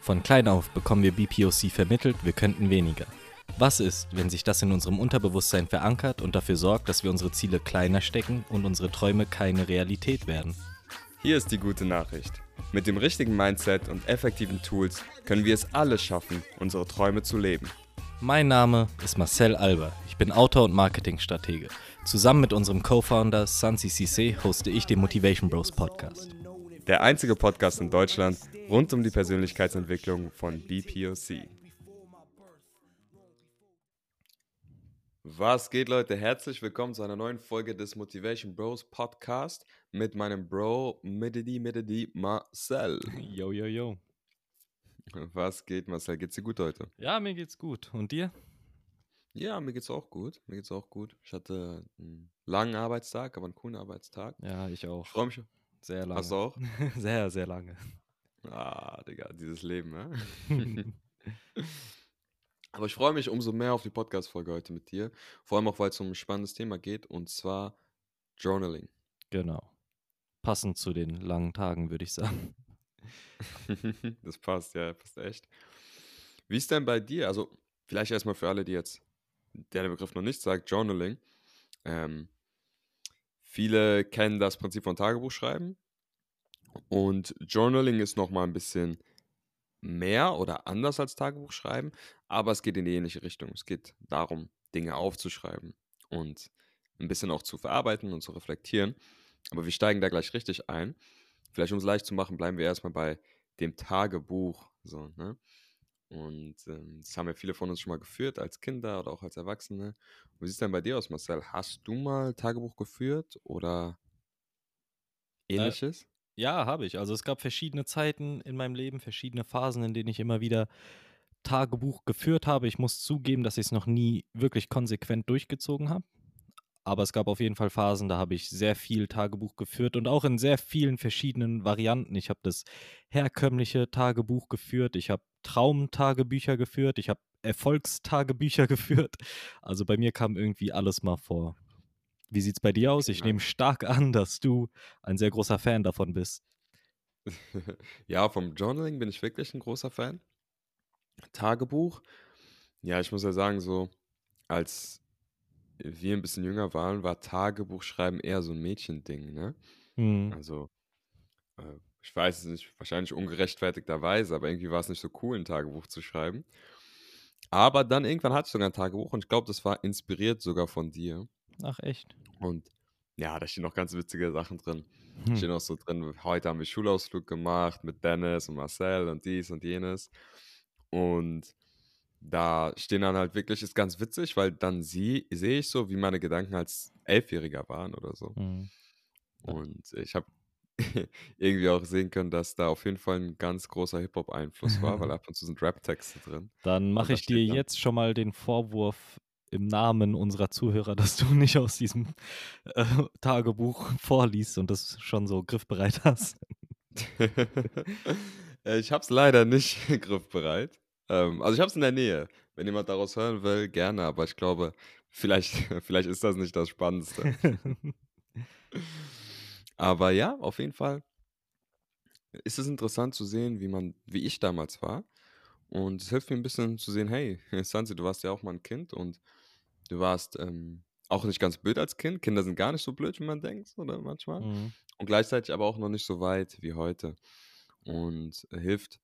Von klein auf bekommen wir BPOC vermittelt, wir könnten weniger. Was ist, wenn sich das in unserem Unterbewusstsein verankert und dafür sorgt, dass wir unsere Ziele kleiner stecken und unsere Träume keine Realität werden? Hier ist die gute Nachricht. Mit dem richtigen Mindset und effektiven Tools können wir es alle schaffen, unsere Träume zu leben. Mein Name ist Marcel Alber. Ich bin Autor und Marketingstratege. Zusammen mit unserem Co-Founder Sansi Cisse hoste ich den Motivation Bros Podcast. Der einzige Podcast in Deutschland rund um die Persönlichkeitsentwicklung von BPOC. Was geht, Leute? Herzlich willkommen zu einer neuen Folge des Motivation Bros Podcast mit meinem Bro Midedi Midedi Marcel. Yo, yo, yo. Was geht, Marcel? Geht's dir gut heute? Ja, mir geht's gut. Und dir? Ja, mir geht's auch gut. Mir geht's auch gut. Ich hatte einen langen Arbeitstag, aber einen coolen Arbeitstag. Ja, ich auch. Ich freue mich. Sehr lange. Hast du auch? sehr, sehr lange. Ah, Digga, dieses Leben, ne? Aber ich freue mich umso mehr auf die Podcast-Folge heute mit dir. Vor allem auch, weil es um ein spannendes Thema geht und zwar Journaling. Genau. Passend zu den langen Tagen, würde ich sagen. das passt, ja, passt echt. Wie ist denn bei dir? Also, vielleicht erstmal für alle, die jetzt der Begriff noch nicht sagt, Journaling. Ähm, viele kennen das Prinzip von Tagebuchschreiben. Und Journaling ist nochmal ein bisschen mehr oder anders als Tagebuchschreiben, aber es geht in die ähnliche Richtung. Es geht darum, Dinge aufzuschreiben und ein bisschen auch zu verarbeiten und zu reflektieren. Aber wir steigen da gleich richtig ein. Vielleicht um es leicht zu machen, bleiben wir erstmal bei dem Tagebuch. So, ne? Und ähm, das haben ja viele von uns schon mal geführt, als Kinder oder auch als Erwachsene. wie sieht es denn bei dir aus, Marcel? Hast du mal Tagebuch geführt oder Äh, ähnliches? Ja, habe ich. Also es gab verschiedene Zeiten in meinem Leben, verschiedene Phasen, in denen ich immer wieder Tagebuch geführt habe. Ich muss zugeben, dass ich es noch nie wirklich konsequent durchgezogen habe. Aber es gab auf jeden Fall Phasen, da habe ich sehr viel Tagebuch geführt und auch in sehr vielen verschiedenen Varianten. Ich habe das herkömmliche Tagebuch geführt, ich habe Traumtagebücher geführt, ich habe Erfolgstagebücher geführt. Also bei mir kam irgendwie alles mal vor. Wie sieht es bei dir aus? Ich Genau. nehme stark an, dass du ein sehr großer Fan davon bist. Ja, vom Journaling bin ich wirklich ein großer Fan. Tagebuch, ja, ich muss ja sagen, so als wir ein bisschen jünger waren, war Tagebuchschreiben eher so ein Mädchending, ne? Hm. Also, äh, ich weiß es nicht, wahrscheinlich ungerechtfertigterweise, aber irgendwie war es nicht so cool, ein Tagebuch zu schreiben. Aber dann irgendwann hatte ich sogar ein Tagebuch und ich glaube, das war inspiriert sogar von dir. Ach echt? Und ja, da stehen noch ganz witzige Sachen drin. Hm. Steht noch so drin, heute haben wir Schulausflug gemacht mit Dennis und Marcel und dies und jenes. Und da stehen dann halt wirklich, ist ganz witzig, weil dann sie, sehe ich so, wie meine Gedanken als Elfjähriger waren oder so. Hm. Ja. Und ich habe irgendwie auch sehen können, dass da auf jeden Fall ein ganz großer Hip-Hop-Einfluss war, weil ab und zu sind Rap-Texte drin. Dann mache ich dir jetzt schon mal den Vorwurf im Namen unserer Zuhörer, dass du nicht aus diesem äh, Tagebuch vorliest und das schon so griffbereit hast. Äh, ich habe es leider nicht griffbereit. Ähm, also ich habe es in der Nähe. Wenn jemand daraus hören will, gerne, aber ich glaube, vielleicht, vielleicht ist das nicht das Spannendste. Aber ja, auf jeden Fall ist es interessant zu sehen, wie man, wie ich damals war. Und es hilft mir ein bisschen zu sehen, hey, Sansi, du warst ja auch mal ein Kind und du warst ähm, auch nicht ganz blöd als Kind. Kinder sind gar nicht so blöd, wie man denkt, oder manchmal. Hm. Und gleichzeitig aber auch noch nicht so weit wie heute. Und hilft,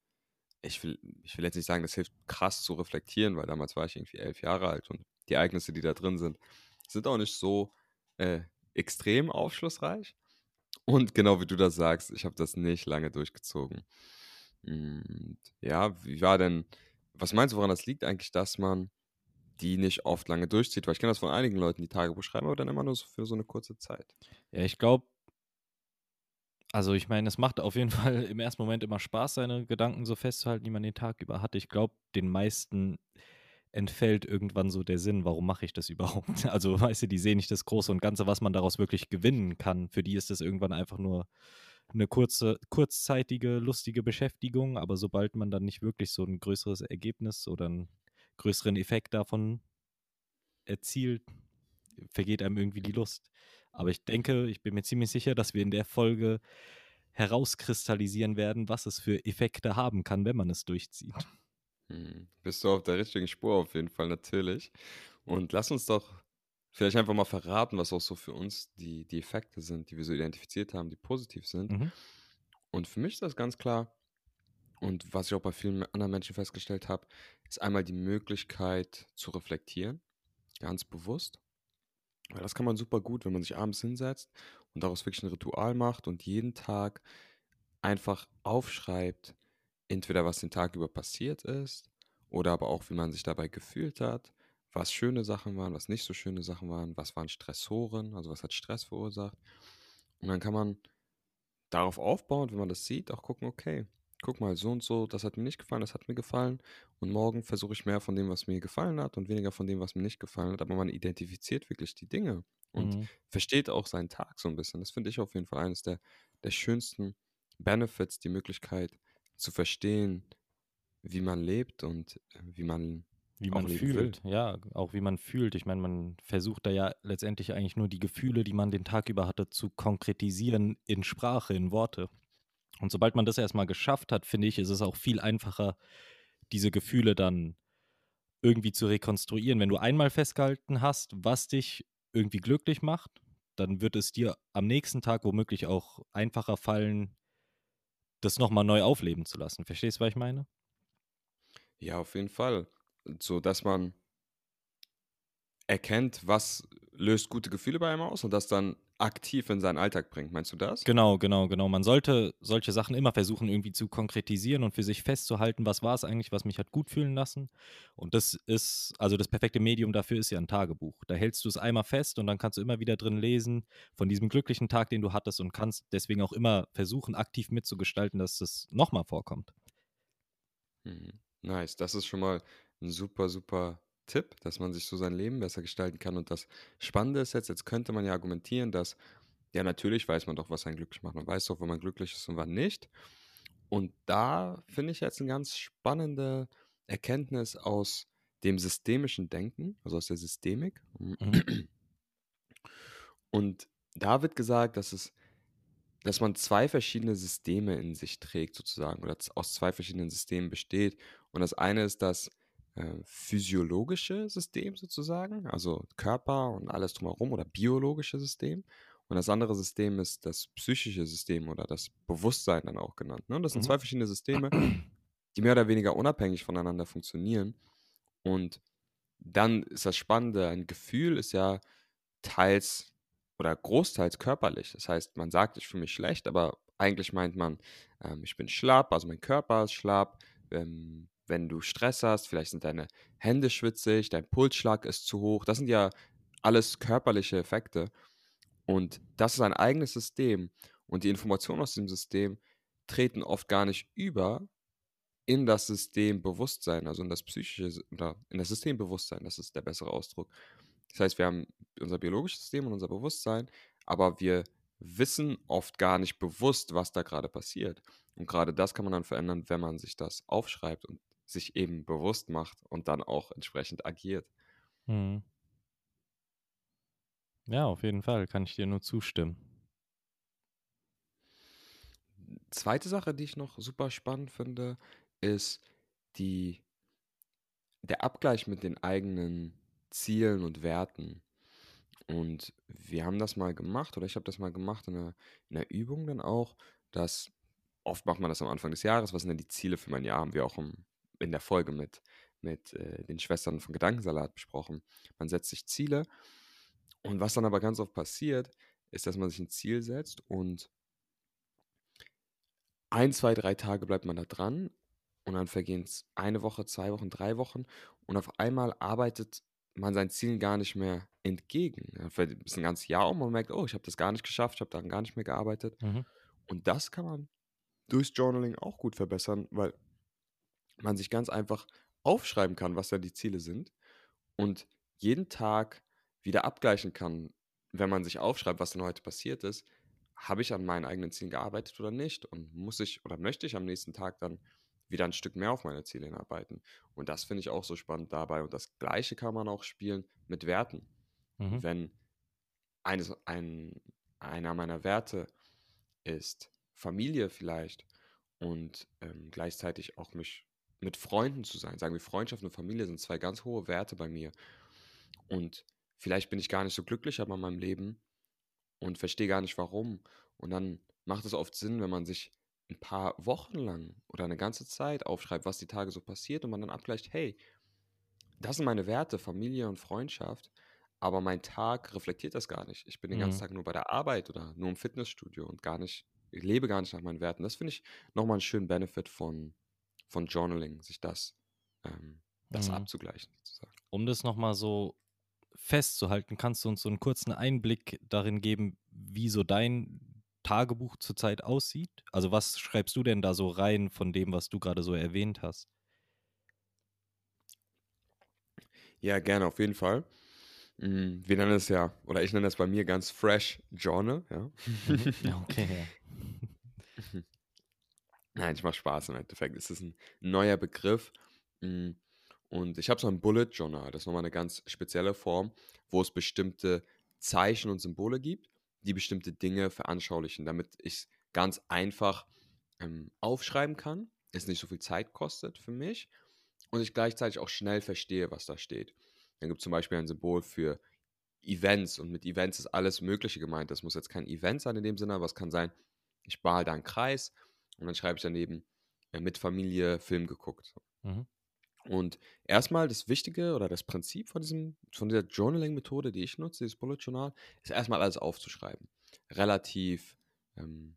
ich will, ich will jetzt nicht sagen, das hilft krass zu reflektieren, weil damals war ich irgendwie elf Jahre alt und die Ereignisse, die da drin sind, sind auch nicht so äh, extrem aufschlussreich. Und genau wie du das sagst, ich habe das nicht lange durchgezogen. Und ja, wie war denn, was meinst du, woran das liegt eigentlich, dass man die nicht oft lange durchzieht? Weil ich kenne das von einigen Leuten, die Tagebuch schreiben, aber dann immer nur so für so eine kurze Zeit. Ja, ich glaube, also ich meine, es macht auf jeden Fall im ersten Moment immer Spaß, seine Gedanken so festzuhalten, die man den Tag über hat. Ich glaube, den meisten entfällt irgendwann so der Sinn, warum mache ich das überhaupt? Also, weißt du, die sehen nicht das Große und Ganze, was man daraus wirklich gewinnen kann. Für die ist das irgendwann einfach nur eine kurze, kurzzeitige, lustige Beschäftigung, aber sobald man dann nicht wirklich so ein größeres Ergebnis oder einen größeren Effekt davon erzielt, vergeht einem irgendwie die Lust. Aber ich denke, ich bin mir ziemlich sicher, dass wir in der Folge herauskristallisieren werden, was es für Effekte haben kann, wenn man es durchzieht. Hm, bist du auf der richtigen Spur auf jeden Fall, natürlich. Und lass uns doch vielleicht einfach mal verraten, was auch so für uns die, die Effekte sind, die wir so identifiziert haben, die positiv sind. Mhm. Und für mich ist das ganz klar, und was ich auch bei vielen anderen Menschen festgestellt habe, ist einmal die Möglichkeit zu reflektieren, ganz bewusst. Weil das kann man super gut, wenn man sich abends hinsetzt und daraus wirklich ein Ritual macht und jeden Tag einfach aufschreibt, entweder was den Tag über passiert ist oder aber auch, wie man sich dabei gefühlt hat, was schöne Sachen waren, was nicht so schöne Sachen waren, was waren Stressoren, also was hat Stress verursacht. Und dann kann man darauf aufbauen, wenn man das sieht, auch gucken, okay, guck mal, so und so, das hat mir nicht gefallen, das hat mir gefallen. Und morgen versuche ich mehr von dem, was mir gefallen hat und weniger von dem, was mir nicht gefallen hat. Aber man identifiziert wirklich die Dinge und Mhm. versteht auch seinen Tag so ein bisschen. Das finde ich auf jeden Fall eines der, der schönsten Benefits, die Möglichkeit zu verstehen, wie man lebt und äh, wie man Wie man leben will. fühlt, ja, auch wie man fühlt. Ich meine, man versucht da ja letztendlich eigentlich nur die Gefühle, die man den Tag über hatte, zu konkretisieren in Sprache, in Worte. Und sobald man das erstmal geschafft hat, finde ich, ist es auch viel einfacher, diese Gefühle dann irgendwie zu rekonstruieren. Wenn du einmal festgehalten hast, was dich irgendwie glücklich macht, dann wird es dir am nächsten Tag womöglich auch einfacher fallen, das nochmal neu aufleben zu lassen. Verstehst du, was ich meine? Ja, auf jeden Fall. So, dass man erkennt, was löst gute Gefühle bei einem aus und das dann aktiv in seinen Alltag bringt. Meinst du das? Genau, genau, genau. Man sollte solche Sachen immer versuchen, irgendwie zu konkretisieren und für sich festzuhalten, was war es eigentlich, was mich hat gut fühlen lassen. Und das ist, also das perfekte Medium dafür ist ja ein Tagebuch. Da hältst du es einmal fest und dann kannst du immer wieder drin lesen von diesem glücklichen Tag, den du hattest und kannst deswegen auch immer versuchen, aktiv mitzugestalten, dass das nochmal vorkommt. Mhm. Nice. Das ist schon mal ein super, super Tipp, dass man sich so sein Leben besser gestalten kann. Und das Spannende ist jetzt, jetzt könnte man ja argumentieren, dass, ja, natürlich weiß man doch, was einen glücklich macht. Man weiß doch, wann man glücklich ist und wann nicht. Und da finde ich jetzt eine ganz spannende Erkenntnis aus dem systemischen Denken, also aus der Systemik. Mhm. Und da wird gesagt, dass es, dass man zwei verschiedene Systeme in sich trägt, sozusagen, oder aus zwei verschiedenen Systemen besteht. Und das eine ist das äh, physiologische System sozusagen, also Körper und alles drumherum, oder biologische System. Und das andere System ist das psychische System oder das Bewusstsein dann auch genannt. Ne? Und das sind Mhm. zwei verschiedene Systeme, die mehr oder weniger unabhängig voneinander funktionieren. Und dann ist das Spannende, ein Gefühl ist ja teils oder großteils körperlich. Das heißt, man sagt, ich fühle mich schlecht, aber eigentlich meint man, ähm, ich bin schlapp, also mein Körper ist schlapp. Ähm, wenn du Stress hast, vielleicht sind deine Hände schwitzig, dein Pulsschlag ist zu hoch. Das sind ja alles körperliche Effekte. Und das ist ein eigenes System. Und die Informationen aus dem System treten oft gar nicht über in das System Bewusstsein, also in das psychische Sy- oder in das System Bewusstsein, das ist der bessere Ausdruck. Das heißt, wir haben unser biologisches System und unser Bewusstsein, aber wir wissen oft gar nicht bewusst, was da gerade passiert. Und gerade das kann man dann verändern, wenn man sich das aufschreibt und sich eben bewusst macht und dann auch entsprechend agiert. Mhm. Ja, auf jeden Fall, kann ich dir nur zustimmen. Zweite Sache, die ich noch super spannend finde, ist die, der Abgleich mit den eigenen Zielen und Werten. Und wir haben das mal gemacht, oder ich habe das mal gemacht in einer, in einer Übung dann auch, dass oft macht man das am Anfang des Jahres, was sind denn die Ziele für mein Jahr, haben wir auch im, in der Folge mit, mit äh, den Schwestern von Gedankensalat besprochen. Man setzt sich Ziele und was dann aber ganz oft passiert, ist, dass man sich ein Ziel setzt und ein, zwei, drei Tage bleibt man da dran und dann vergehen es eine Woche, zwei Wochen, drei Wochen und auf einmal arbeitet man seinen Zielen gar nicht mehr entgegen. Ja, vielleicht ist ein ganzes Jahr um und man merkt, oh, ich habe das gar nicht geschafft, ich habe daran gar nicht mehr gearbeitet. Mhm. Und das kann man durchs Journaling auch gut verbessern, weil man sich ganz einfach aufschreiben kann, was da die Ziele sind und jeden Tag wieder abgleichen kann, wenn man sich aufschreibt, was denn heute passiert ist, habe ich an meinen eigenen Zielen gearbeitet oder nicht und muss ich oder möchte ich am nächsten Tag dann wieder ein Stück mehr auf meine Ziele hinarbeiten. Und das finde ich auch so spannend dabei. Und das Gleiche kann man auch spielen mit Werten. Mhm. Wenn eines, ein, einer meiner Werte ist Familie vielleicht und ähm, gleichzeitig auch mich mit Freunden zu sein. Sagen wir, Freundschaft und Familie sind zwei ganz hohe Werte bei mir. Und vielleicht bin ich gar nicht so glücklich aber in meinem Leben und verstehe gar nicht warum. Und dann macht es oft Sinn, wenn man sich ein paar Wochen lang oder eine ganze Zeit aufschreibt, was die Tage so passiert und man dann abgleicht, hey, das sind meine Werte, Familie und Freundschaft, aber mein Tag reflektiert das gar nicht. Ich bin den ganzen Mhm. Tag nur bei der Arbeit oder nur im Fitnessstudio und gar nicht, ich lebe gar nicht nach meinen Werten. Das finde ich nochmal einen schönen Benefit von, von Journaling, sich das, ähm, das Mhm. abzugleichen, sozusagen. Um das noch mal so festzuhalten, kannst du uns so einen kurzen Einblick darin geben, wie so dein Tagebuch zurzeit aussieht? Also, was schreibst du denn da so rein von dem, was du gerade so erwähnt hast? Ja, gerne, auf jeden Fall. Mm, Wir nennen es ja, oder ich nenne es bei mir ganz fresh Journal, ja. Mhm. Ja, okay, ja. Nein, ich mache Spaß im Endeffekt. Es ist ein neuer Begriff. mm, Und ich habe so ein Bullet Journal. Das ist nochmal eine ganz spezielle Form, wo es bestimmte Zeichen und Symbole gibt, die bestimmte Dinge veranschaulichen, damit ich es ganz einfach ähm, aufschreiben kann, es nicht so viel Zeit kostet für mich und ich gleichzeitig auch schnell verstehe, was da steht. Dann gibt es zum Beispiel ein Symbol für Events und mit Events ist alles Mögliche gemeint. Das muss jetzt kein Event sein in dem Sinne, aber es kann sein, ich da einen Kreis und dann schreibe ich daneben äh, mit Familie Film geguckt. Mhm. Und erstmal das Wichtige oder das Prinzip von, diesem, von dieser Journaling-Methode, die ich nutze, dieses Bullet Journal, ist erstmal alles aufzuschreiben. Relativ, ähm,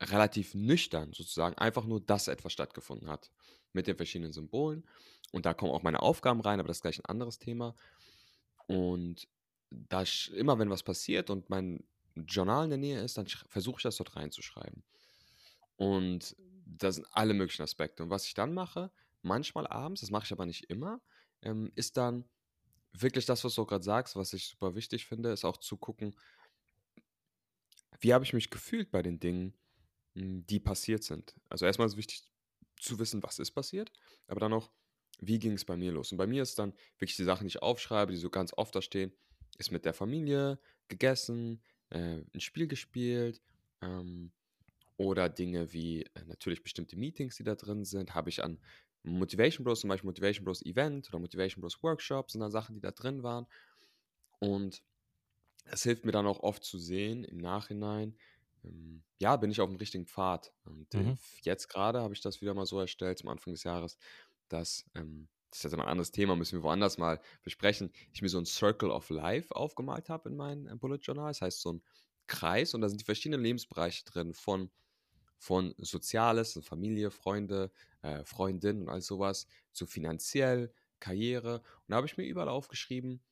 relativ nüchtern sozusagen, einfach nur, dass etwas stattgefunden hat mit den verschiedenen Symbolen. Und da kommen auch meine Aufgaben rein, aber das ist gleich ein anderes Thema. Und da immer wenn was passiert und mein Journal in der Nähe ist, dann versuche ich das dort reinzuschreiben. Und das sind alle möglichen Aspekte. Und was ich dann mache, manchmal abends, das mache ich aber nicht immer, ähm, ist dann wirklich das, was du gerade sagst, was ich super wichtig finde, ist auch zu gucken, wie habe ich mich gefühlt bei den Dingen, m, die passiert sind. Also erstmal ist wichtig zu wissen, was ist passiert, aber dann auch, wie ging es bei mir los. Und bei mir ist dann wirklich die Sachen, die ich aufschreibe, die so ganz oft da stehen, ist mit der Familie gegessen, äh, ein Spiel gespielt, ähm, oder Dinge wie äh, natürlich bestimmte Meetings, die da drin sind, habe ich an Motivation Bros, zum Beispiel Motivation Bros Event oder Motivation Bros Workshops, sind dann Sachen, die da drin waren. Und es hilft mir dann auch oft zu sehen im Nachhinein, ähm, ja, bin ich auf dem richtigen Pfad. Und äh, Mhm. jetzt gerade habe ich das wieder mal so erstellt zum Anfang des Jahres, dass, ähm, das ist jetzt ein anderes Thema, müssen wir woanders mal besprechen, ich mir so ein Circle of Life aufgemalt habe in meinem äh, Bullet Journal. Das heißt, so ein Kreis und da sind die verschiedenen Lebensbereiche drin von von Soziales, Familie, Freunde, äh, Freundin und all sowas, zu finanziell, Karriere. Und da habe ich mir überall aufgeschrieben,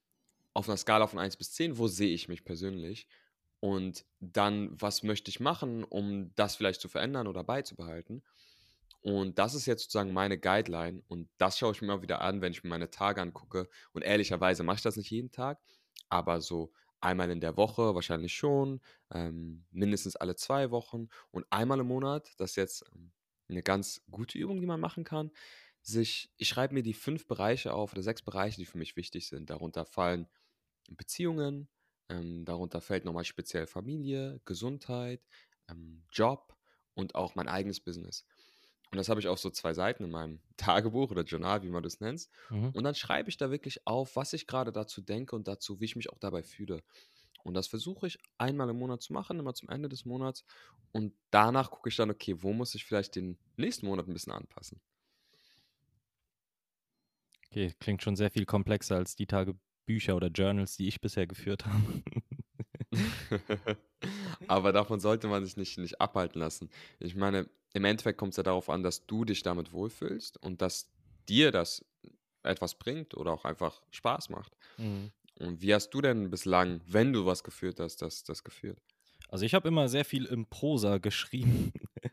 auf einer Skala von 1 bis 10, wo sehe ich mich persönlich? Und dann, was möchte ich machen, um das vielleicht zu verändern oder beizubehalten? Und das ist jetzt sozusagen meine Guideline. Und das schaue ich mir immer wieder an, wenn ich mir meine Tage angucke. Und ehrlicherweise mache ich das nicht jeden Tag, aber so einmal in der Woche wahrscheinlich schon, ähm, mindestens alle zwei Wochen und einmal im Monat. Das ist jetzt ähm, eine ganz gute Übung, die man machen kann. Sich, ich schreibe mir die fünf Bereiche auf oder sechs Bereiche, die für mich wichtig sind. Darunter fallen Beziehungen, ähm, darunter fällt nochmal speziell Familie, Gesundheit, ähm, Job und auch mein eigenes Business. Und das habe ich auf so zwei Seiten in meinem Tagebuch oder Journal, wie man das nennt. Mhm. Und dann schreibe ich da wirklich auf, was ich gerade dazu denke und dazu, wie ich mich auch dabei fühle. Und das versuche ich einmal im Monat zu machen, immer zum Ende des Monats. Und danach gucke ich dann, okay, wo muss ich vielleicht den nächsten Monat ein bisschen anpassen. Okay, klingt schon sehr viel komplexer als die Tagebücher oder Journals, die ich bisher geführt habe. Aber davon sollte man sich nicht, nicht abhalten lassen. Ich meine, im Endeffekt kommt es ja darauf an, dass du dich damit wohlfühlst und dass dir das etwas bringt oder auch einfach Spaß macht. Mhm. Und wie hast du denn bislang, wenn du was geführt hast, das, das geführt? Also ich habe immer sehr viel im Prosa geschrieben.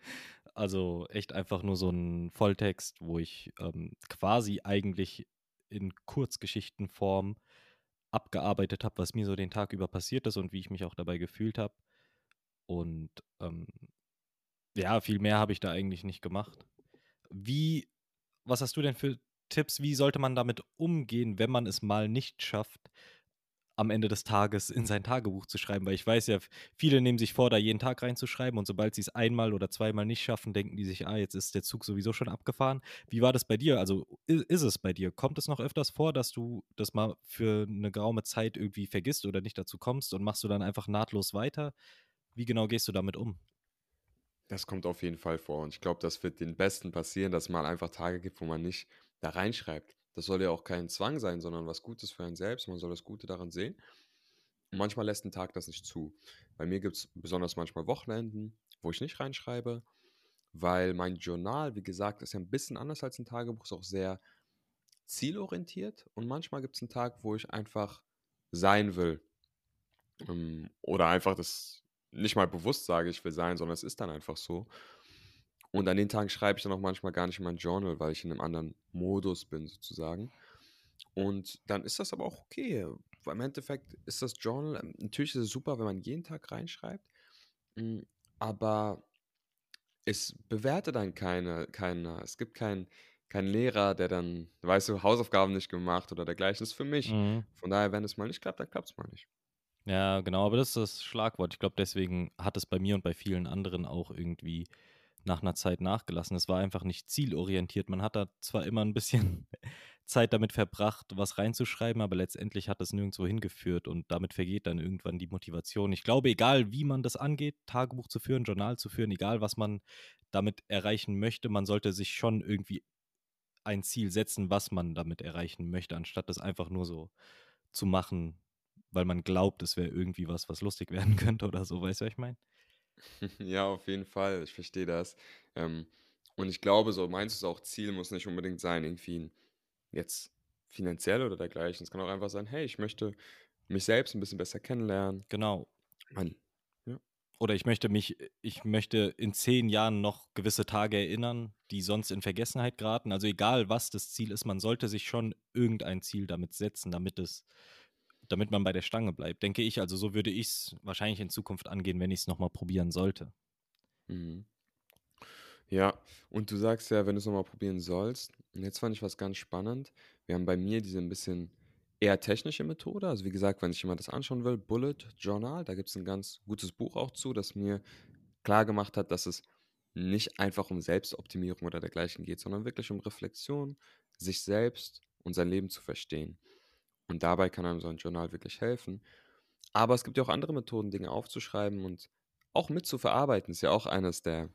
Also echt einfach nur so ein Volltext, wo ich ähm, quasi eigentlich in Kurzgeschichtenform abgearbeitet habe, was mir so den Tag über passiert ist und wie ich mich auch dabei gefühlt habe. Und ähm, ja, viel mehr habe ich da eigentlich nicht gemacht. Wie, was hast du denn für Tipps? Wie sollte man damit umgehen, wenn man es mal nicht schafft, am Ende des Tages in sein Tagebuch zu schreiben, weil ich weiß ja, viele nehmen sich vor, da jeden Tag reinzuschreiben und sobald sie es einmal oder zweimal nicht schaffen, denken die sich, ah, jetzt ist der Zug sowieso schon abgefahren. Wie war das bei dir? Also ist, ist es bei dir? Kommt es noch öfters vor, dass du das mal für eine geraume Zeit irgendwie vergisst oder nicht dazu kommst und machst du dann einfach nahtlos weiter? Wie genau gehst du damit um? Das kommt auf jeden Fall vor. Und ich glaube, das wird den Besten passieren, dass mal einfach Tage gibt, wo man nicht da reinschreibt. Das soll ja auch kein Zwang sein, sondern was Gutes für einen selbst. Man soll das Gute daran sehen. Und manchmal lässt ein Tag das nicht zu. Bei mir gibt es besonders manchmal Wochenenden, wo ich nicht reinschreibe, weil mein Journal, wie gesagt, ist ja ein bisschen anders als ein Tagebuch, ist auch sehr zielorientiert. Und manchmal gibt es einen Tag, wo ich einfach sein will. Ähm, oder einfach das nicht mal bewusst sage, ich will sein, sondern es ist dann einfach so. Und an den Tagen schreibe ich dann auch manchmal gar nicht in mein Journal, weil ich in einem anderen Modus bin, sozusagen. Und dann ist das aber auch okay. Weil Im Endeffekt ist das Journal, ähm, natürlich ist es super, wenn man jeden Tag reinschreibt, hm, aber es bewertet dann keine, keiner. Es gibt keinen kein Lehrer, der dann, weißt du, Hausaufgaben nicht gemacht oder dergleichen. Das ist für mich. Mhm. Von daher, wenn es mal nicht klappt, dann klappt es mal nicht. Ja, genau, aber das ist das Schlagwort. Ich glaube, deswegen hat es bei mir und bei vielen anderen auch irgendwie nach einer Zeit nachgelassen. Es war einfach nicht zielorientiert. Man hat da zwar immer ein bisschen Zeit damit verbracht, was reinzuschreiben, aber letztendlich hat das nirgendwo hingeführt und damit vergeht dann irgendwann die Motivation. Ich glaube, egal wie man das angeht, Tagebuch zu führen, Journal zu führen, egal was man damit erreichen möchte, man sollte sich schon irgendwie ein Ziel setzen, was man damit erreichen möchte, anstatt das einfach nur so zu machen, weil man glaubt, es wäre irgendwie was, was lustig werden könnte oder so, weißt du, was ich meine? Ja, auf jeden Fall, ich verstehe das. Ähm, und ich glaube, so meinst du es auch, Ziel muss nicht unbedingt sein, irgendwie jetzt finanziell oder dergleichen. Es kann auch einfach sein, hey, ich möchte mich selbst ein bisschen besser kennenlernen. Genau. Man, ja. Oder ich möchte mich, ich möchte in zehn Jahren noch gewisse Tage erinnern, die sonst in Vergessenheit geraten. Also egal, was das Ziel ist, man sollte sich schon irgendein Ziel damit setzen, damit es damit man bei der Stange bleibt, denke ich. Also so würde ich es wahrscheinlich in Zukunft angehen, wenn ich es nochmal probieren sollte. Mhm. Ja, und du sagst ja, wenn du es nochmal probieren sollst, und jetzt fand ich was ganz spannend. Wir haben bei mir diese ein bisschen eher technische Methode. Also wie gesagt, wenn sich jemand das anschauen will, Bullet Journal, da gibt es ein ganz gutes Buch auch zu, das mir klar gemacht hat, dass es nicht einfach um Selbstoptimierung oder dergleichen geht, sondern wirklich um Reflexion, sich selbst und sein Leben zu verstehen. Und dabei kann einem so ein Journal wirklich helfen. Aber es gibt ja auch andere Methoden, Dinge aufzuschreiben und auch mit zu verarbeiten. Ist ja auch eines der,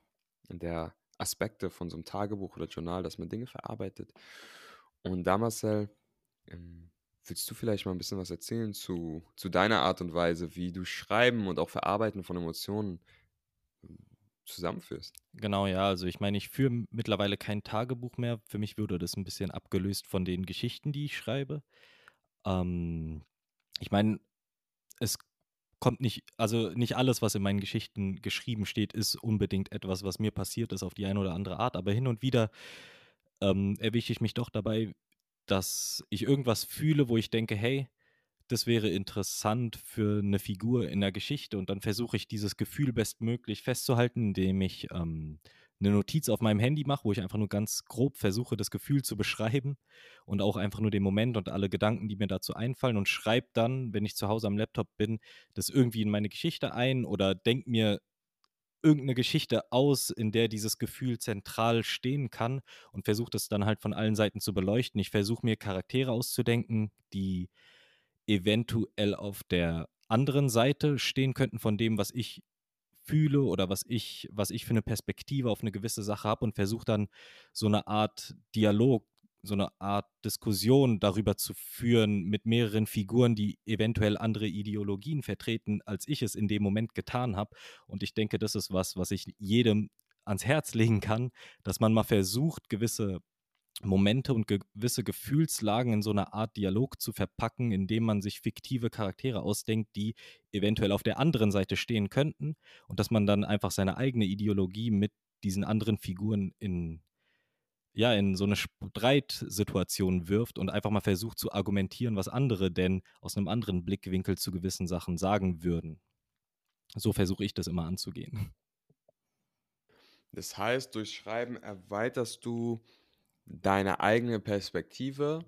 der Aspekte von so einem Tagebuch oder Journal, dass man Dinge verarbeitet. Und da, Marcel, ähm, willst du vielleicht mal ein bisschen was erzählen zu, zu deiner Art und Weise, wie du Schreiben und auch Verarbeiten von Emotionen ähm, zusammenführst? Genau, ja. Also ich meine, ich führe mittlerweile kein Tagebuch mehr. Für mich wurde das ein bisschen abgelöst von den Geschichten, die ich schreibe. Ähm, ich meine, es kommt nicht, also nicht alles, was in meinen Geschichten geschrieben steht, ist unbedingt etwas, was mir passiert ist auf die eine oder andere Art, aber hin und wieder ähm, erwische ich mich doch dabei, dass ich irgendwas fühle, wo ich denke, hey, das wäre interessant für eine Figur in der Geschichte. Und dann versuche ich dieses Gefühl bestmöglich festzuhalten, indem ich ähm, eine Notiz auf meinem Handy mache, wo ich einfach nur ganz grob versuche, das Gefühl zu beschreiben und auch einfach nur den Moment und alle Gedanken, die mir dazu einfallen und schreibe dann, wenn ich zu Hause am Laptop bin, das irgendwie in meine Geschichte ein oder denke mir irgendeine Geschichte aus, in der dieses Gefühl zentral stehen kann und versuche das dann halt von allen Seiten zu beleuchten. Ich versuche mir Charaktere auszudenken, die eventuell auf der anderen Seite stehen könnten von dem, was ich fühle oder was ich, was ich für eine Perspektive auf eine gewisse Sache habe und versuche dann so eine Art Dialog, so eine Art Diskussion darüber zu führen mit mehreren Figuren, die eventuell andere Ideologien vertreten, als ich es in dem Moment getan habe. Und ich denke, das ist was, was ich jedem ans Herz legen kann, dass man mal versucht, gewisse Momente und gewisse Gefühlslagen in so einer Art Dialog zu verpacken, indem man sich fiktive Charaktere ausdenkt, die eventuell auf der anderen Seite stehen könnten und dass man dann einfach seine eigene Ideologie mit diesen anderen Figuren in ja, in so eine Streitsituation wirft und einfach mal versucht zu argumentieren, was andere denn aus einem anderen Blickwinkel zu gewissen Sachen sagen würden. So versuche ich das immer anzugehen. Das heißt, durch Schreiben erweiterst du deine eigene Perspektive,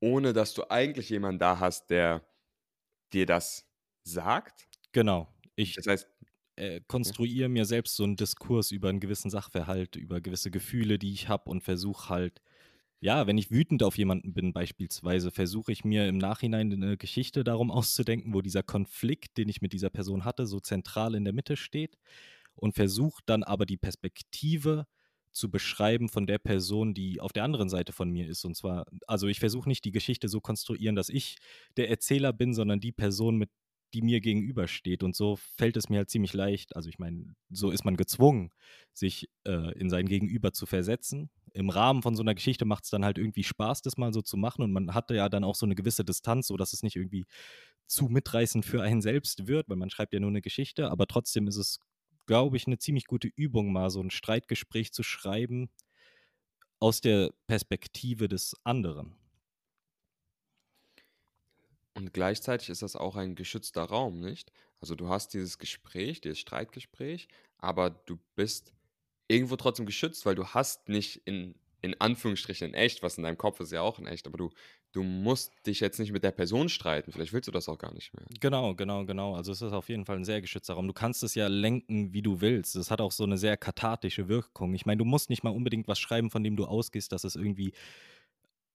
ohne dass du eigentlich jemanden da hast, der dir das sagt? Genau. Ich Das heißt äh, konstruiere mir selbst so einen Diskurs über einen gewissen Sachverhalt, über gewisse Gefühle, die ich habe und versuche halt ja, wenn ich wütend auf jemanden bin beispielsweise, versuche ich mir im Nachhinein eine Geschichte darum auszudenken, wo dieser Konflikt, den ich mit dieser Person hatte, so zentral in der Mitte steht und versuche dann aber die Perspektive zu beschreiben von der Person, die auf der anderen Seite von mir ist. Und zwar, also ich versuche nicht die Geschichte so konstruieren, dass ich der Erzähler bin, sondern die Person, mit die mir gegenübersteht. Und so fällt es mir halt ziemlich leicht. Also ich meine, so ist man gezwungen, sich äh, in sein Gegenüber zu versetzen. Im Rahmen von so einer Geschichte macht es dann halt irgendwie Spaß, das mal so zu machen. Und man hatte ja dann auch so eine gewisse Distanz, sodass es nicht irgendwie zu mitreißend für einen selbst wird, weil man schreibt ja nur eine Geschichte. Aber trotzdem ist es, glaube ich, eine ziemlich gute Übung, mal so ein Streitgespräch zu schreiben aus der Perspektive des anderen. Und gleichzeitig ist das auch ein geschützter Raum, nicht? Also du hast dieses Gespräch, dieses Streitgespräch, aber du bist irgendwo trotzdem geschützt, weil du hast nicht in, in Anführungsstrichen in echt, was in deinem Kopf ist ja auch in echt, aber du, du musst dich jetzt nicht mit der Person streiten. Vielleicht willst du das auch gar nicht mehr. Genau, genau, genau. Also es ist auf jeden Fall ein sehr geschützter Raum. Du kannst es ja lenken, wie du willst. Es hat auch so eine sehr kathartische Wirkung. Ich meine, du musst nicht mal unbedingt was schreiben, von dem du ausgehst, dass es irgendwie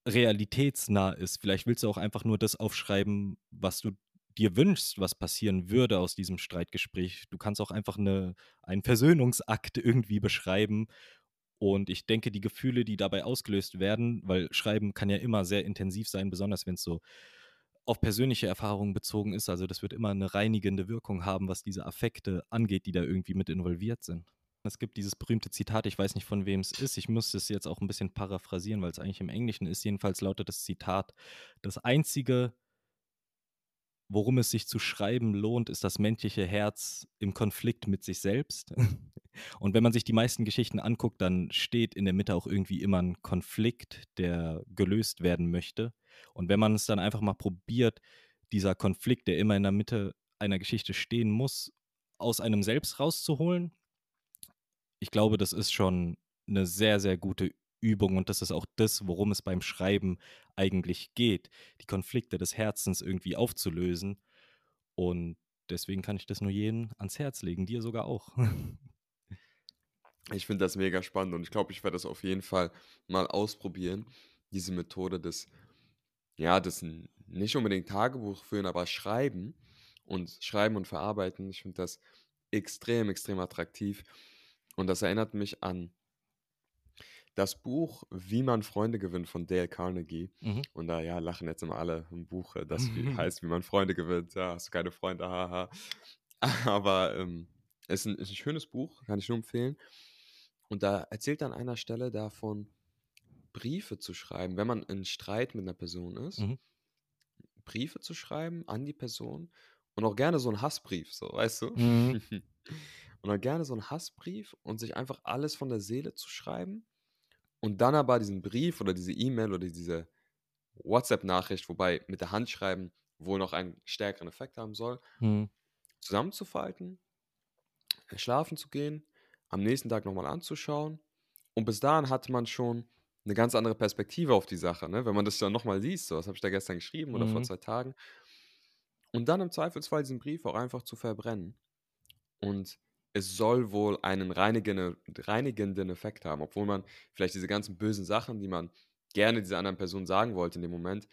realitätsnah ist. Vielleicht willst du auch einfach nur das aufschreiben, was du dir wünschst, was passieren würde aus diesem Streitgespräch. Du kannst auch einfach eine, einen Versöhnungsakt irgendwie beschreiben. Und ich denke, die Gefühle, die dabei ausgelöst werden, weil Schreiben kann ja immer sehr intensiv sein, besonders wenn es so auf persönliche Erfahrungen bezogen ist. Also das wird immer eine reinigende Wirkung haben, was diese Affekte angeht, die da irgendwie mit involviert sind. Es gibt dieses berühmte Zitat, ich weiß nicht von wem es ist, ich muss es jetzt auch ein bisschen paraphrasieren, weil es eigentlich im Englischen ist. Jedenfalls lautet das Zitat, das Einzige, worum es sich zu schreiben lohnt, ist das menschliche Herz im Konflikt mit sich selbst. Und wenn man sich die meisten Geschichten anguckt, dann steht in der Mitte auch irgendwie immer ein Konflikt, der gelöst werden möchte. Und wenn man es dann einfach mal probiert, dieser Konflikt, der immer in der Mitte einer Geschichte stehen muss, aus einem selbst rauszuholen, ich glaube, das ist schon eine sehr, sehr gute Übung und das ist auch das, worum es beim Schreiben eigentlich geht, die Konflikte des Herzens irgendwie aufzulösen. Und deswegen kann ich das nur jedem ans Herz legen, dir sogar auch. Ich finde das mega spannend und ich glaube, ich werde das auf jeden Fall mal ausprobieren. Diese Methode des, ja, des nicht unbedingt Tagebuch führen, aber Schreiben und Schreiben und Verarbeiten. Ich finde das extrem, extrem attraktiv. Und das erinnert mich an das Buch Wie man Freunde gewinnt von Dale Carnegie. Mhm. Und da ja, lachen jetzt immer alle im Buch, äh, das wie, heißt, wie man Freunde gewinnt. Ja, hast du keine Freunde, haha. Aber ähm, es ist ein, ist ein schönes Buch, kann ich nur empfehlen. Und da erzählt er an einer Stelle davon, Briefe zu schreiben, wenn man in Streit mit einer Person ist, Mhm. Briefe zu schreiben an die Person und auch gerne so einen Hassbrief, so, weißt du? Mhm. und dann gerne so einen Hassbrief und sich einfach alles von der Seele zu schreiben und dann aber diesen Brief oder diese E-Mail oder diese WhatsApp-Nachricht, wobei mit der Hand schreiben wohl noch einen stärkeren Effekt haben soll, Mhm. zusammenzufalten, äh, schlafen zu gehen, am nächsten Tag nochmal anzuschauen. Und bis dahin hat man schon eine ganz andere Perspektive auf die Sache. Ne? Wenn man das dann nochmal liest, so, was habe ich da gestern geschrieben oder vor Mhm. zwei Tagen. Und dann im Zweifelsfall diesen Brief auch einfach zu verbrennen. Und es soll wohl einen reinigende, reinigenden Effekt haben, obwohl man vielleicht diese ganzen bösen Sachen, die man gerne dieser anderen Person sagen wollte in dem Moment,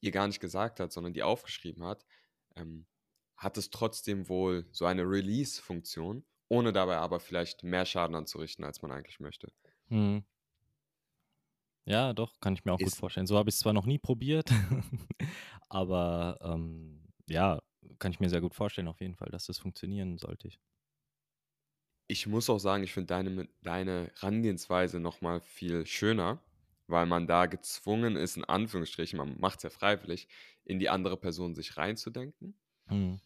ihr gar nicht gesagt hat, sondern die aufgeschrieben hat, ähm, hat es trotzdem wohl so eine Release-Funktion, ohne dabei aber vielleicht mehr Schaden anzurichten, als man eigentlich möchte. Mhm. Ja, doch, kann ich mir auch gut Ist, vorstellen. So habe ich es zwar noch nie probiert, aber ähm, ja, kann ich mir sehr gut vorstellen, auf jeden Fall, dass das funktionieren sollte. Ich muss auch sagen, ich finde deine, deine Herangehensweise nochmal viel schöner, weil man da gezwungen ist, in Anführungsstrichen, man macht es ja freiwillig, in die andere Person sich reinzudenken Mhm.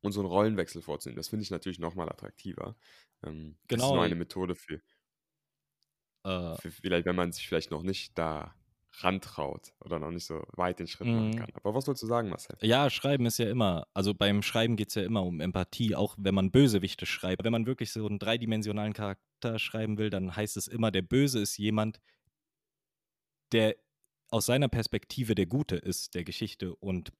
und so einen Rollenwechsel vorzunehmen. Das finde ich natürlich nochmal attraktiver. Ähm, das ist Genau. nur eine Methode für, Äh, für vielleicht, wenn man sich vielleicht noch nicht da rantraut oder noch nicht so weit den Schritt machen mhm. kann. Aber was sollst du sagen, Marcel? Ja, Schreiben ist ja immer, also beim Schreiben geht es ja immer um Empathie, auch wenn man Bösewichte schreibt. Wenn man wirklich so einen dreidimensionalen Charakter schreiben will, dann heißt es immer, der Böse ist jemand, der aus seiner Perspektive der Gute ist, der Geschichte. Und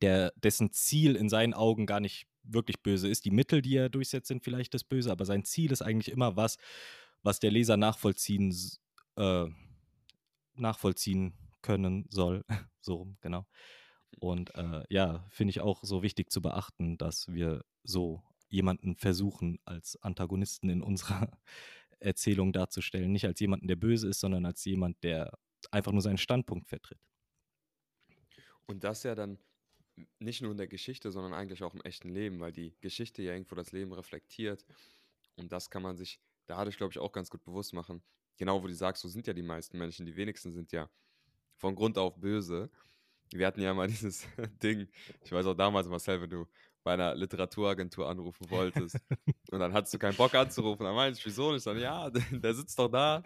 der, dessen Ziel in seinen Augen gar nicht wirklich böse ist. Die Mittel, die er durchsetzt, sind vielleicht das Böse, aber sein Ziel ist eigentlich immer was, was der Leser nachvollziehen, äh, nachvollziehen können soll. so rum, genau. Und äh, ja, finde ich auch so wichtig zu beachten, dass wir so jemanden versuchen, als Antagonisten in unserer Erzählung darzustellen. Nicht als jemanden, der böse ist, sondern als jemand, der einfach nur seinen Standpunkt vertritt. Und das ja dann nicht nur in der Geschichte, sondern eigentlich auch im echten Leben, weil die Geschichte ja irgendwo das Leben reflektiert. Und das kann man sich dadurch, glaube ich, auch ganz gut bewusst machen. Genau, wo du sagst, so sind ja die meisten Menschen. Die wenigsten sind ja von Grund auf böse. Wir hatten ja mal dieses Ding, ich weiß auch damals, Marcel, wenn du bei einer Literaturagentur anrufen wolltest. Und dann hattest du keinen Bock anzurufen. Dann meinte ich, wieso nicht? Dann, ja, der sitzt doch da,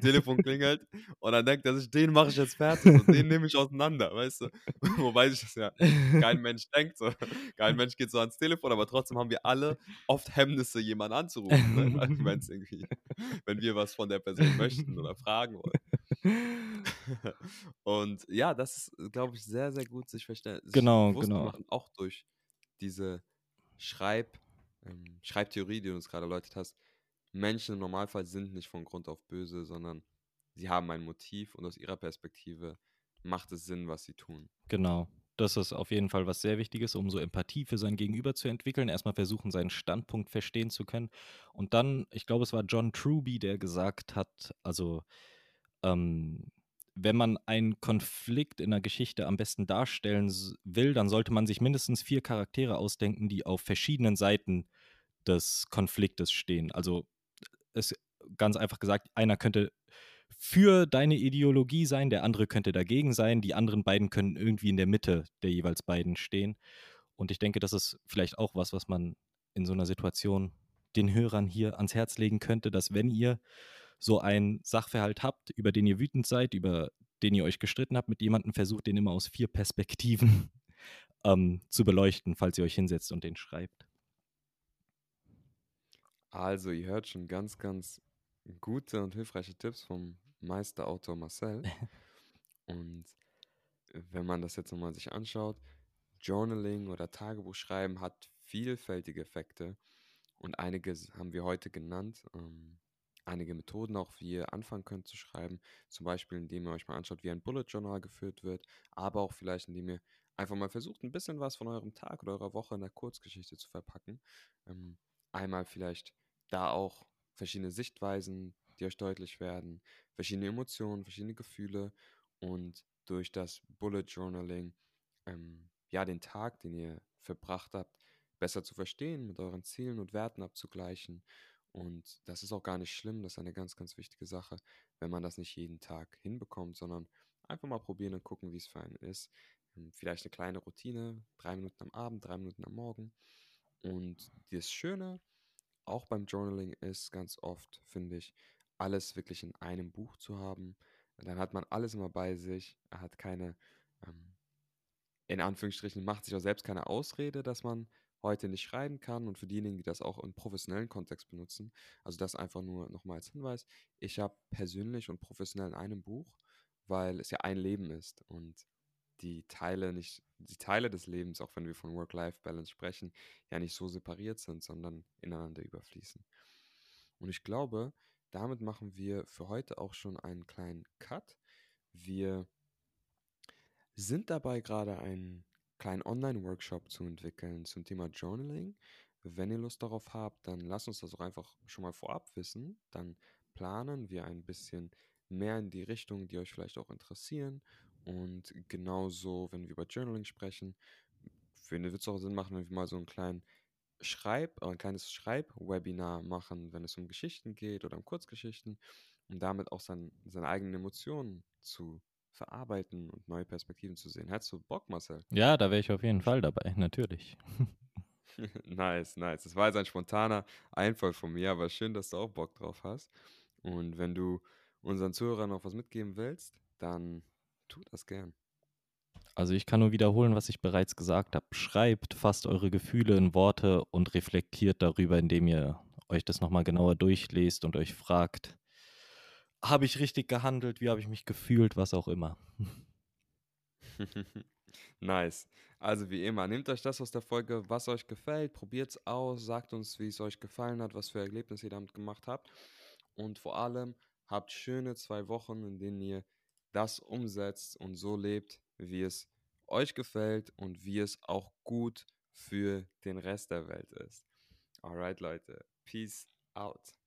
Telefon klingelt. Und dann denkt er sich, den mache ich jetzt fertig und den nehme ich auseinander, weißt du? Wobei sich das ja kein Mensch denkt. So. Kein Mensch geht so ans Telefon, aber trotzdem haben wir alle oft Hemmnisse, jemanden anzurufen. Ne? Also, irgendwie, wenn wir was von der Person möchten oder fragen wollen. und ja, das ist, glaube ich, sehr, sehr gut, sich, verstehen. genau, genau. machen, auch durch diese Schreib, ähm, Schreibtheorie, die du uns gerade erläutert hast, Menschen im Normalfall sind nicht von Grund auf böse, sondern sie haben ein Motiv und aus ihrer Perspektive macht es Sinn, was sie tun. Genau. Das ist auf jeden Fall was sehr Wichtiges, um so Empathie für sein Gegenüber zu entwickeln. Erstmal versuchen, seinen Standpunkt verstehen zu können. Und dann, ich glaube, es war John Truby, der gesagt hat, also ähm, wenn man einen Konflikt in der Geschichte am besten darstellen will, dann sollte man sich mindestens vier Charaktere ausdenken, die auf verschiedenen Seiten des Konfliktes stehen. Also es ganz einfach gesagt, einer könnte für deine Ideologie sein, der andere könnte dagegen sein, die anderen beiden können irgendwie in der Mitte der jeweils beiden stehen. Und ich denke, das ist vielleicht auch was, was man in so einer Situation den Hörern hier ans Herz legen könnte, dass wenn ihr so einen Sachverhalt habt, über den ihr wütend seid, über den ihr euch gestritten habt mit jemandem, versucht den immer aus vier Perspektiven ähm, zu beleuchten, falls ihr euch hinsetzt und den schreibt. Also, ihr hört schon ganz, ganz gute und hilfreiche Tipps vom Meisterautor Marcel. und wenn man das jetzt nochmal sich anschaut, Journaling oder Tagebuchschreiben hat vielfältige Effekte und einige haben wir heute genannt. Ähm, einige Methoden auch, wie ihr anfangen könnt zu schreiben. Zum Beispiel, indem ihr euch mal anschaut, wie ein Bullet Journal geführt wird, aber auch vielleicht, indem ihr einfach mal versucht, ein bisschen was von eurem Tag oder eurer Woche in der Kurzgeschichte zu verpacken. Ähm, einmal vielleicht da auch verschiedene Sichtweisen, die euch deutlich werden, verschiedene Emotionen, verschiedene Gefühle und durch das Bullet Journaling ähm, ja den Tag, den ihr verbracht habt, besser zu verstehen, mit euren Zielen und Werten abzugleichen und das ist auch gar nicht schlimm, das ist eine ganz, ganz wichtige Sache, wenn man das nicht jeden Tag hinbekommt, sondern einfach mal probieren und gucken, wie es für einen ist. Ähm, vielleicht eine kleine Routine, drei Minuten am Abend, drei Minuten am Morgen. Und das Schöne auch beim Journaling ist ganz oft, finde ich, alles wirklich in einem Buch zu haben. Dann hat man alles immer bei sich. Hat keine, ähm, in Anführungsstrichen, macht sich auch selbst keine Ausrede, dass man heute nicht schreiben kann und für diejenigen, die das auch im professionellen Kontext benutzen, also das einfach nur nochmal als Hinweis, ich habe persönlich und professionell in einem Buch, weil es ja ein Leben ist und die Teile nicht, die Teile des Lebens, auch wenn wir von Work-Life-Balance sprechen, ja nicht so separiert sind, sondern ineinander überfließen. Und ich glaube, damit machen wir für heute auch schon einen kleinen Cut. Wir sind dabei gerade ein kleinen Online-Workshop zu entwickeln zum Thema Journaling. Wenn ihr Lust darauf habt, dann lasst uns das auch einfach schon mal vorab wissen. Dann planen wir ein bisschen mehr in die Richtung, die euch vielleicht auch interessieren. Und genauso, wenn wir über Journaling sprechen, finde wird es auch Sinn machen, wenn wir mal so einen kleinen Schreib, ein kleines Schreib-Webinar machen, wenn es um Geschichten geht oder um Kurzgeschichten, um damit auch sein, seine eigenen Emotionen zu verarbeiten und neue Perspektiven zu sehen. Hättest du Bock, Marcel? Ja, da wäre ich auf jeden Fall dabei, natürlich. nice, nice. Das war jetzt ein spontaner Einfall von mir, aber schön, dass du auch Bock drauf hast. Und wenn du unseren Zuhörern noch was mitgeben willst, dann tu das gern. Also ich kann nur wiederholen, was ich bereits gesagt habe. Schreibt, fasst eure Gefühle in Worte und reflektiert darüber, indem ihr euch das nochmal genauer durchlest und euch fragt, habe ich richtig gehandelt, wie habe ich mich gefühlt, was auch immer. Nice. Also wie immer, nehmt euch das aus der Folge, was euch gefällt, probiert es aus, sagt uns, wie es euch gefallen hat, was für Erlebnisse ihr damit gemacht habt. Und vor allem habt schöne zwei Wochen, in denen ihr das umsetzt und so lebt, wie es euch gefällt und wie es auch gut für den Rest der Welt ist. Alright, Leute. Peace out.